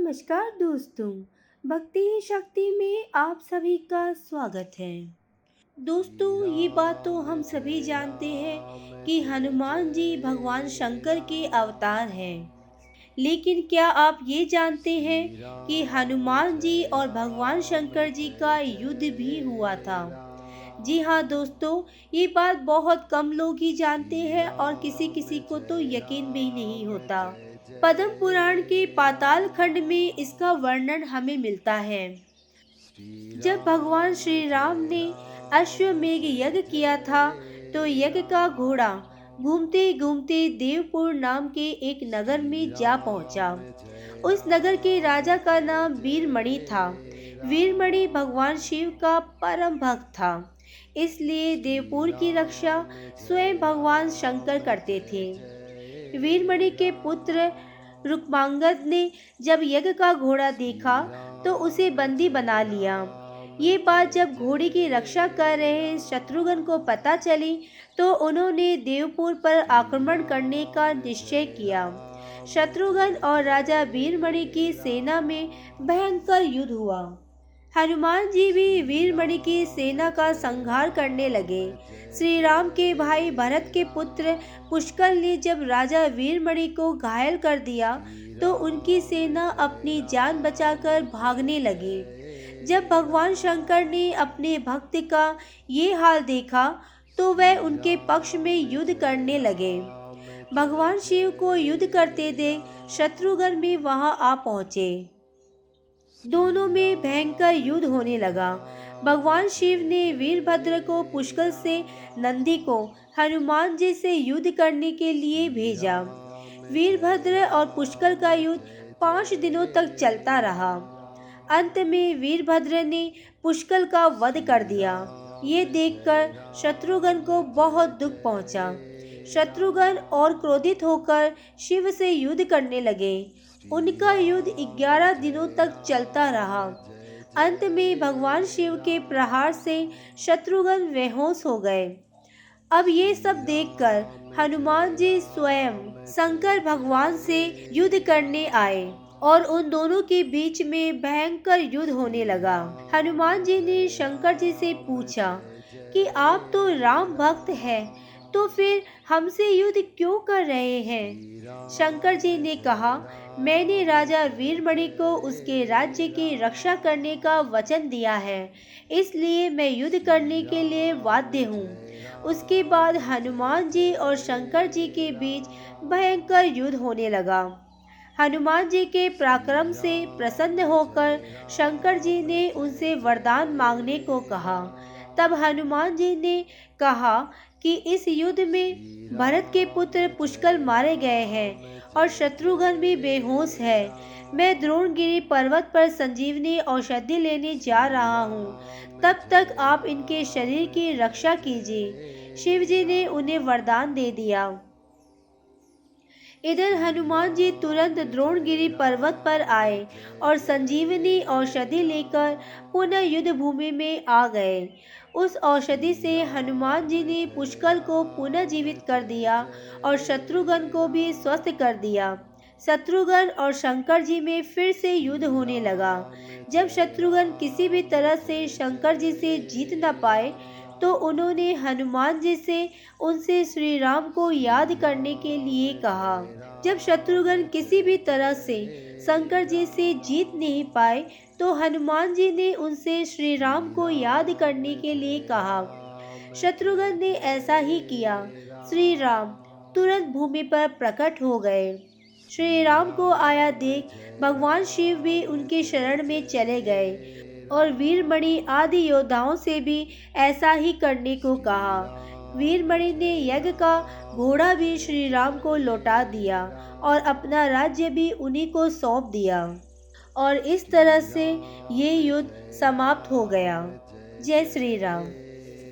नमस्कार दोस्तों भक्ति शक्ति में आप सभी का स्वागत है। दोस्तों ये बात तो हम सभी जानते हैं कि हनुमान जी भगवान शंकर के अवतार हैं। लेकिन क्या आप ये जानते हैं कि हनुमान जी और भगवान शंकर जी का युद्ध भी हुआ था? जी हाँ दोस्तों ये बात बहुत कम लोग ही जानते हैं और किसी किसी को तो यकीन भी नहीं होता। पद्म पुराण के पाताल खंड में इसका वर्णन हमें मिलता है। जब भगवान श्री राम ने अश्वमेघ यज्ञ किया था तो यज्ञ का घोड़ा घूमते घूमते देवपुर नाम के एक नगर में जा पहुँचा। उस नगर के राजा का नाम वीरमणि था। वीरमणि भगवान शिव का परम भक्त था। इसलिए देवपुर की रक्षा स्वयं भगवान शंकर करते थे। वीरमणि के पुत्र रुक्मांगद ने जब यज्ञ का घोड़ा देखा तो उसे बंदी बना लिया। ये बात जब घोड़े की रक्षा कर रहे शत्रुघ्न को पता चली तो उन्होंने देवपुर पर आक्रमण करने का निश्चय किया। शत्रुघ्न और राजा वीरमणि की सेना में भयंकर युद्ध हुआ। हनुमान जी भी वीरमणि की सेना का संहार करने लगे। श्री राम के भाई भरत के पुत्र पुष्कर ने जब राजा वीरमणि को घायल कर दिया तो उनकी सेना अपनी जान बचाकर भागने लगी। जब भगवान शंकर ने अपने भक्त का ये हाल देखा तो वह उनके पक्ष में युद्ध करने लगे। भगवान शिव को युद्ध करते देख शत्रुघ्न भी वहाँ आ पहुँचे। दोनों में भयंकर युद्ध होने लगा। भगवान शिव ने वीरभद्र को पुष्कर से नंदी को हनुमान जी से युद्ध करने के लिए भेजा। वीरभद्र और पुष्कर का युद्ध पाँच दिनों तक चलता रहा। अंत में वीरभद्र ने पुष्कर का वध कर दिया। ये देखकर शत्रुघ्न को बहुत दुख पहुँचा। शत्रुघ्न और क्रोधित होकर शिव से युद्ध करने लगे। उनका युद्ध ग्यारह दिनों तक चलता रहा। अंत में भगवान शिव के प्रहार से शत्रुघ्न बेहोश हो गए। अब ये सब देखकर हनुमान जी स्वयं शंकर भगवान से युद्ध करने आए और उन दोनों के बीच में भयंकर युद्ध होने लगा। हनुमान जी ने शंकर जी से पूछा कि, आप तो राम भक्त हैं तो फिर हमसे युद्ध क्यों कर रहे हैं? शंकर जी ने कहा, मैंने राजा वीरमणि को उसके राज्य की रक्षा करने का वचन दिया है। इसलिए मैं युद्ध करने के लिए वाद्य हूँ। उसके बाद हनुमान जी और शंकर जी के बीच भयंकर युद्ध होने लगा। हनुमान जी के पराक्रम से प्रसन्न होकर शंकर जी ने उनसे वरदान मांगने को कहा। तब हनुमान जी ने कहा कि इस युद्ध में भरत के पुत्र पुष्कल मारे गए हैं और शत्रुघ्न भी बेहोश है। मैं द्रोणगिरी पर्वत पर संजीवनी औषधि लेने जा रहा हूँ। तब तक आप इनके शरीर की रक्षा कीजिए। शिव जी ने उन्हें वरदान दे दिया। इधर हनुमान जी तुरंत द्रोणगिरी पर्वत पर आए और संजीवनी औषधि लेकर पुनः युद्ध भूमि में आ गए। उस औषधि से हनुमान जी ने पुष्कर को पुनः जीवित कर दिया और शत्रुघ्न को भी स्वस्थ कर दिया। शत्रुघ्न और शंकर जी में फिर से युद्ध होने लगा। जब शत्रुघ्न किसी भी तरह से शंकर जी से जीत न पाए तो उन्होंने हनुमान जी से उनसे श्री राम को याद करने के लिए कहा। जब शत्रुघ्न किसी भी तरह से शंकर जी से जीत नहीं पाए तो हनुमान जी ने उनसे श्री राम को याद करने के लिए कहा। शत्रुघ्न ने ऐसा ही किया। श्री राम तुरंत भूमि पर प्रकट हो गए। श्री राम को आया देख भगवान शिव भी उनके शरण में चले गए। और वीरमणि आदि योद्धाओं से भी ऐसा ही करने को कहा। वीरमणि ने यज्ञ का घोड़ा भी श्री राम को लौटा दिया और अपना राज्य भी उन्हीं को सौंप दिया। और इस तरह से ये युद्ध समाप्त हो गया। जय श्री राम